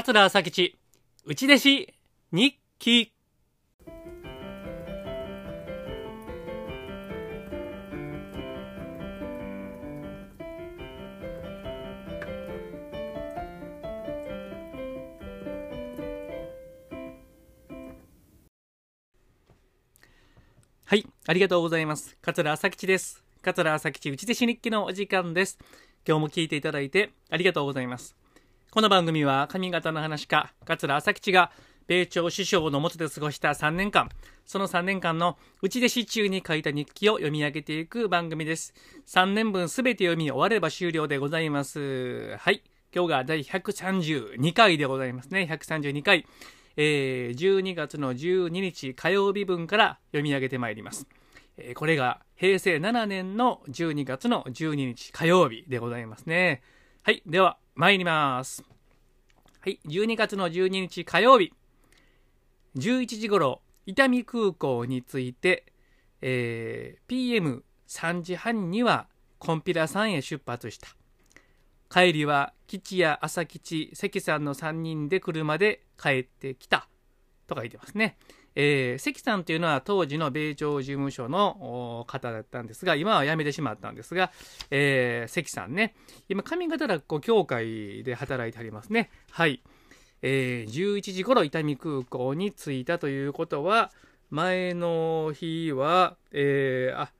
桂朝吉内弟子日記はい、ありがとうございます。桂朝吉です。桂朝吉内弟子日記のお時間です。今日も聞いていただいてありがとうございます。この番組は上方の話家、桂朝吉が米朝師匠のもとで過ごした3年間、その3年間の内弟子中に書いた日記を読み上げていく番組です。3年分すべて読み終われば終了でございます。はい。今日が第132回でございますね。132回。えー12月の12日火曜日分から読み上げてまいります。えーこれが平成7年の12月の12日火曜日でございますね。はい。では、参ります。はい。12月の12日火曜日、11時頃、伊丹空港に着いて、えー PM3 時半にはコンピラさんへ出発した。帰りは吉や朝吉関さんの3人で車で帰ってきたと書いてますね。えー関さんというのは当時の米朝事務所の方だったんですが今は辞めてしまったんですが、えー関さんね今上方落語協会で働いてありますね。はい、えー11時頃伊丹空港に着いたということは前の日は、えーあ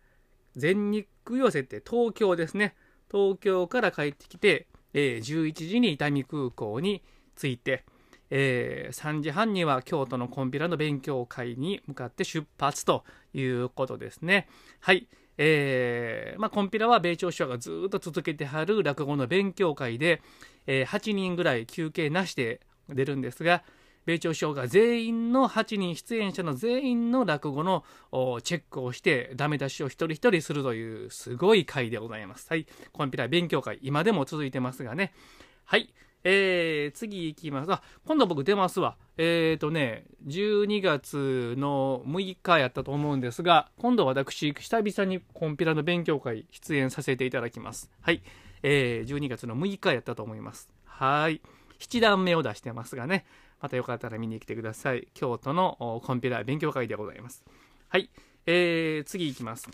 全日空寄せって東京ですね。東京から帰ってきて、えー11時に伊丹空港に着いて、えー3時半には京都のコンピラの勉強会に向かって出発ということですね。はい。えーまあ、コンピラは米朝師匠がずっと続けてはる落語の勉強会で、えー8人ぐらい休憩なしで出るんですが、米朝師匠が全員の8人出演者の全員の落語のチェックをしてダメ出しを一人一人するというすごい会でございます。はい。コンピラ勉強会、今でも続いてますがね。はい。えー、次行きます。あ、今度僕出ますわ。えーとね、12月の6日やったと思うんですが、今度私、久々にコンピュラの勉強会出演させていただきます。はい。えー、12月の6日やったと思います。はい。7段目を出してますがね。またよかったら見に来てください。京都のコンピュラ勉強会でございます。はい。えー、次行きます。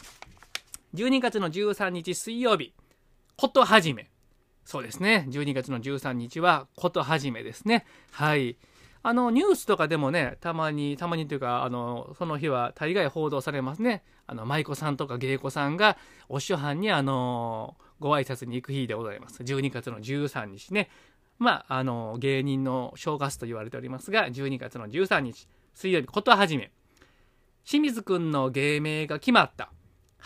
12月の13日水曜日、ことはじめ。そうですね。12月の13日はことはじめですね。はい。あの、ニュースとかでもね、たまに、たまにというか、あの、その日は大概報道されますね。あの、舞妓さんとか芸妓さんが、お師匠はんに、あの、ご挨拶に行く日でございます。12月の13日ね。まあ、あの、芸人の正月と言われておりますが、12月の13日、水曜日、ことはじめ。清水くんの芸名が決まった。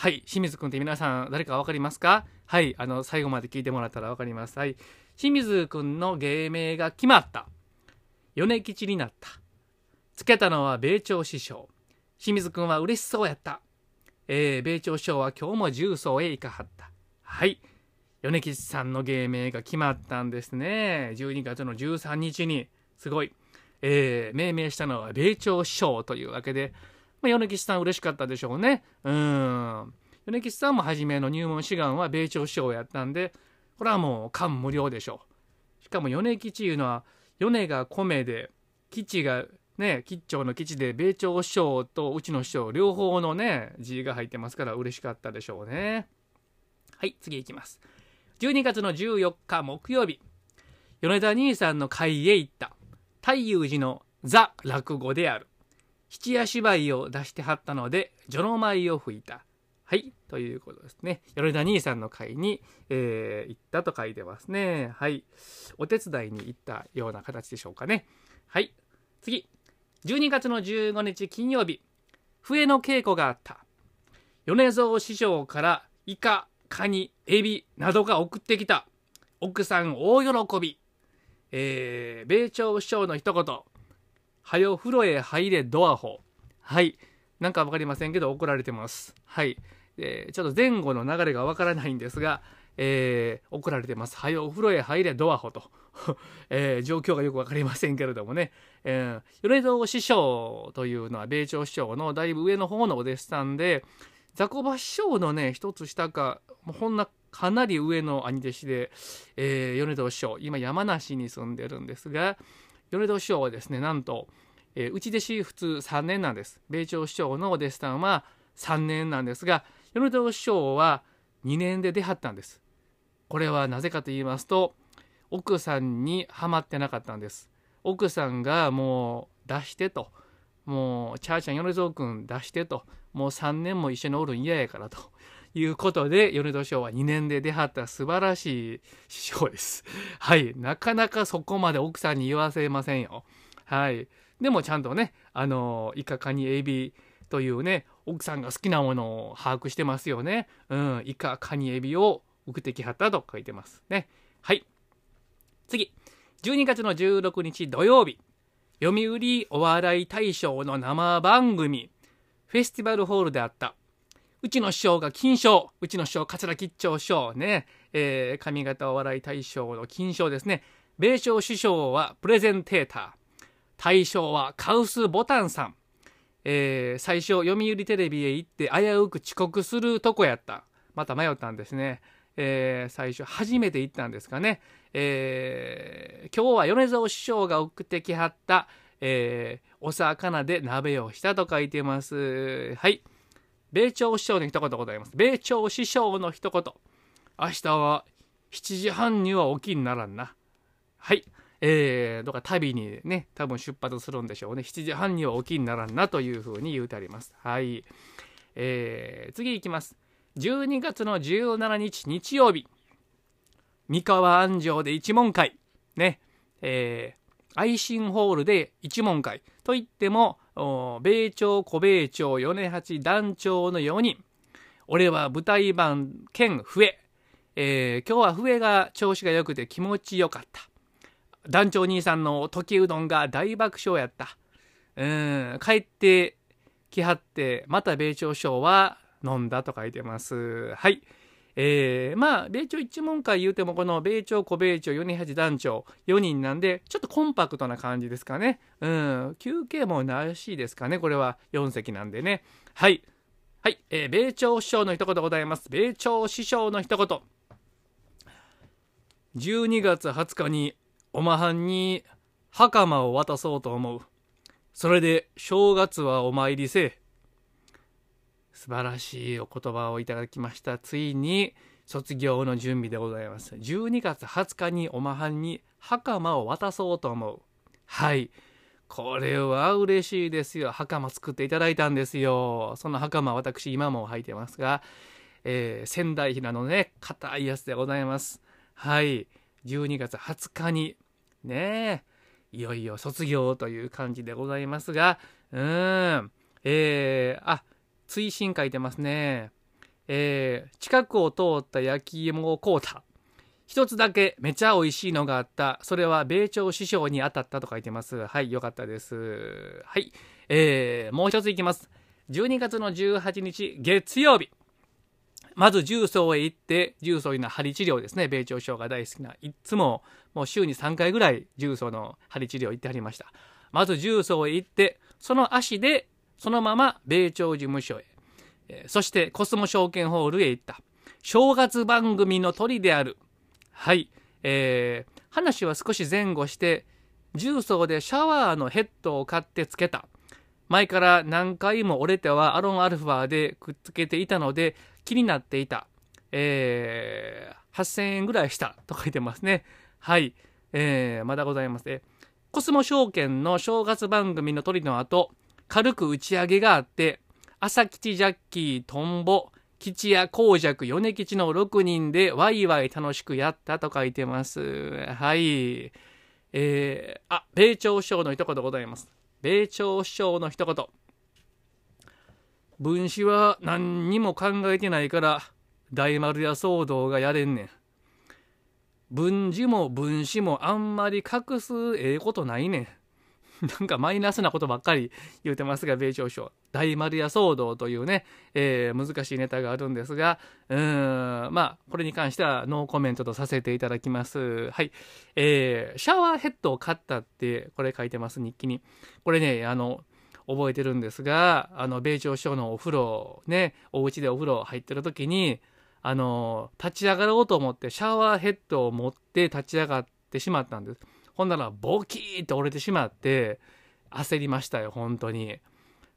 はい、清水くんって皆さん誰かわかりますか？はい、あの、最後まで聞いてもらったらわかります。はい。清水くんの芸名が決まった。米吉になった。つけたのは米朝師匠。清水くんは嬉しそうやった。えー、米朝師匠は今日も重曹へ行かはった。はい。米吉さんの芸名が決まったんですね。12月の13日に。すごい。えー、命名したのは米朝師匠というわけで、まあ、米吉さん嬉しかったでしょうね。うん。米吉さんも初めの入門志願は米朝師匠やったんで、これはもう感無量でしょう。しかも米吉いうのは、米が米で、吉がね、吉兆の吉で、米朝師匠とうちの師匠、両方のね、字が入ってますから嬉しかったでしょうね。はい、次行きます。12月の14日木曜日、米田兄さんの会へ行った。太遊寺のザ落語である。七夜芝居を出してはったので、序の舞を吹いた。はい。ということですね。米田兄さんの会に、えー行ったと書いてますね。はい。お手伝いに行ったような形でしょうかね。はい。次。12月の15日金曜日、笛の稽古があった。米蔵師匠からイカ、カニ、エビなどが送ってきた。奥さん大喜び。えー、米朝師匠の一言。はよ風呂へ入れドアホ。はい。なんかわかりませんけど怒られてます。はい。えーちょっと前後の流れがわからないんですが、えー怒られてます。はよお風呂へ入れドアホと。えー状況がよくわかりませんけれどもね。えー、米蔵師匠というのは米朝師匠のだいぶ上の方のお弟子さんで、雑魚場師匠のね、一つ下か、もうほんなかなり上の兄弟子で、えー米蔵師匠、今山梨に住んでるんですが、米戸師匠はですねなんと、えー、内弟子普通3年なんです。米朝師匠のお弟子さんは3年なんですが米戸師匠は2年で出はったんです。これはなぜかと言いますと奥さんにはまってなかったんです。奥さんがもう出してともうチャーちゃん米蔵君出してともう3年も一緒におるん嫌やからと。いうことで米戸師匠は2年で出はった素晴らしい師匠です。はい。なかなかそこまで奥さんに言わせませんよ。はい。でもちゃんとねあのイカカニエビというね奥さんが好きなものを把握してますよね。うん。イカカニエビを送ってきはったと書いてますね。はい。次。12月の16日土曜日。読売お笑い大賞の生番組。フェスティバルホールであった。うちの師匠が金賞。うちの師匠桂吉兆師匠ね、えー、上方お笑い大賞の金賞ですね。米朝師匠はプレゼンテーター。大賞はカウス・ボタンさん、えー、最初読売テレビへ行って危うく遅刻するとこやった。また迷ったんですね。えー、最初初めて行ったんですかね、えー、今日は米沢師匠が送ってきはった、えー、お魚で鍋をしたと書いてます。はい。米朝師匠の一言ございます。米朝師匠の一言。明日は7時半には起きにならんな。はい。えー、どか旅にね多分出発するんでしょうね。7時半には起きにならんなというふうに言うてあります。はい。えー、次いきます。12月の17日日曜日。三河安城で一問会。ね。えー、愛心ホールで一問会。といっても米朝小米朝米八団長の4人俺は舞台版兼笛、えー、今日は笛が調子が良くて気持ちよかった団長兄さんの時うどんが大爆笑やったうん帰ってきはってまた米朝師匠は飲んだと書いてます。はい。えー、まあ、米朝一問会言うても、この米朝、小米朝、米八団長、4人なんで、ちょっとコンパクトな感じですかね。うん、休憩もなしですかね。これは4席なんでね。はい。はい。えー、米朝師匠の一言ございます。米朝師匠の一言。12月20日に、おまはんに袴を渡そうと思う。それで、正月はお参りせえ。素晴らしいお言葉をいただきました。ついに卒業の準備でございます。12月20日におまはんに袴を渡そうと思う。はい。これは嬉しいですよ。袴作っていただいたんですよ。その袴私今も履いてますが、えー、仙台平のね硬いやつでございます。はい。12月20日にねいよいよ卒業という感じでございますがうーん。えー、あ追伸書いてますね。えー、近くを通った焼き芋を買うた。一つだけめちゃ美味しいのがあった。それは米朝師匠に当たったと書いてます。はい、よかったです。はい。えー、もう一ついきます。12月の18日月曜日。まず重曹へ行って、重曹いうのは針治療ですね。米朝師匠が大好きな。いつももう週に3回ぐらい重曹の針治療行ってはりました。まず重曹へ行って、その足でそのまま米朝事務所へ、そしてコスモ証券ホールへ行った。正月番組の鳥である。はい。えー、話は少し前後して、重曹でシャワーのヘッドを買ってつけた。前から何回も折れてはアロンアルファでくっつけていたので気になっていた。えー、8000円ぐらいしたと書いてますね。はい。えー、まだございますね。コスモ証券の正月番組の鳥の後、軽く打ち上げがあって、朝吉ジャッキー、トンボ、吉や光尺、米吉の6人でワイワイ楽しくやったと書いてます。はい。えー、あ、米朝師匠の一言ございます。米朝師匠の一言。分子は何にも考えてないから、大丸や騒動がやれんねん。分子も分子もあんまり隠すええことないねん。なんかマイナスなことばっかり言うてますが、米朝省。大丸屋騒動というね、えー、難しいネタがあるんですが、うん、まあ、これに関してはノーコメントとさせていただきます。はい。えー、シャワーヘッドを買ったって、これ書いてます、日記に。これね、あの、覚えてるんですが、あの、米朝省のお風呂、ね、お家でお風呂入ってる時に、あの、立ち上がろうと思ってシャワーヘッドを持って立ち上がってしまったんです。ほんならボキーって折れてしまって焦りましたよ本当に。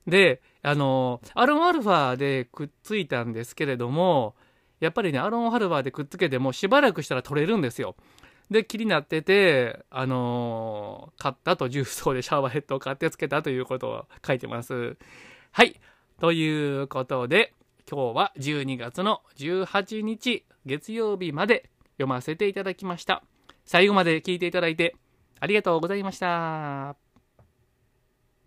であのアロンアルファでくっついたんですけれどもやっぱりねアロンアルファでくっつけてもしばらくしたら取れるんですよ。で気になっててあの買ったと重曹でシャワーヘッドを買ってつけたということを書いてます。はいということで今日は12月の18日月曜日まで読ませていただきました。最後まで聞いていただいてありがとうございました。